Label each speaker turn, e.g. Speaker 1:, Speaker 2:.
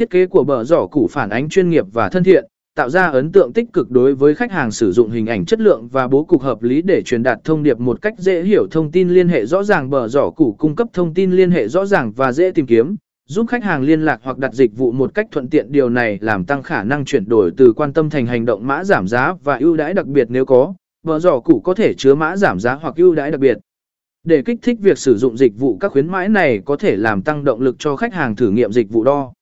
Speaker 1: Thiết kế của bờ giỏ củ phản ánh chuyên nghiệp và thân thiện, tạo ra ấn tượng tích cực đối với khách hàng sử dụng hình ảnh chất lượng và bố cục hợp lý để truyền đạt thông điệp một cách dễ hiểu thông tin liên hệ rõ ràng bờ giỏ củ cung cấp thông tin liên hệ rõ ràng và dễ tìm kiếm, giúp khách hàng liên lạc hoặc đặt dịch vụ một cách thuận tiện điều này làm tăng khả năng chuyển đổi từ quan tâm thành hành động mã giảm giá và ưu đãi đặc biệt nếu có, bờ giỏ củ có thể chứa mã giảm giá hoặc ưu đãi đặc biệt. Để kích thích việc sử dụng dịch vụ các khuyến mãi này có thể làm tăng động lực cho khách hàng thử nghiệm dịch vụ đo.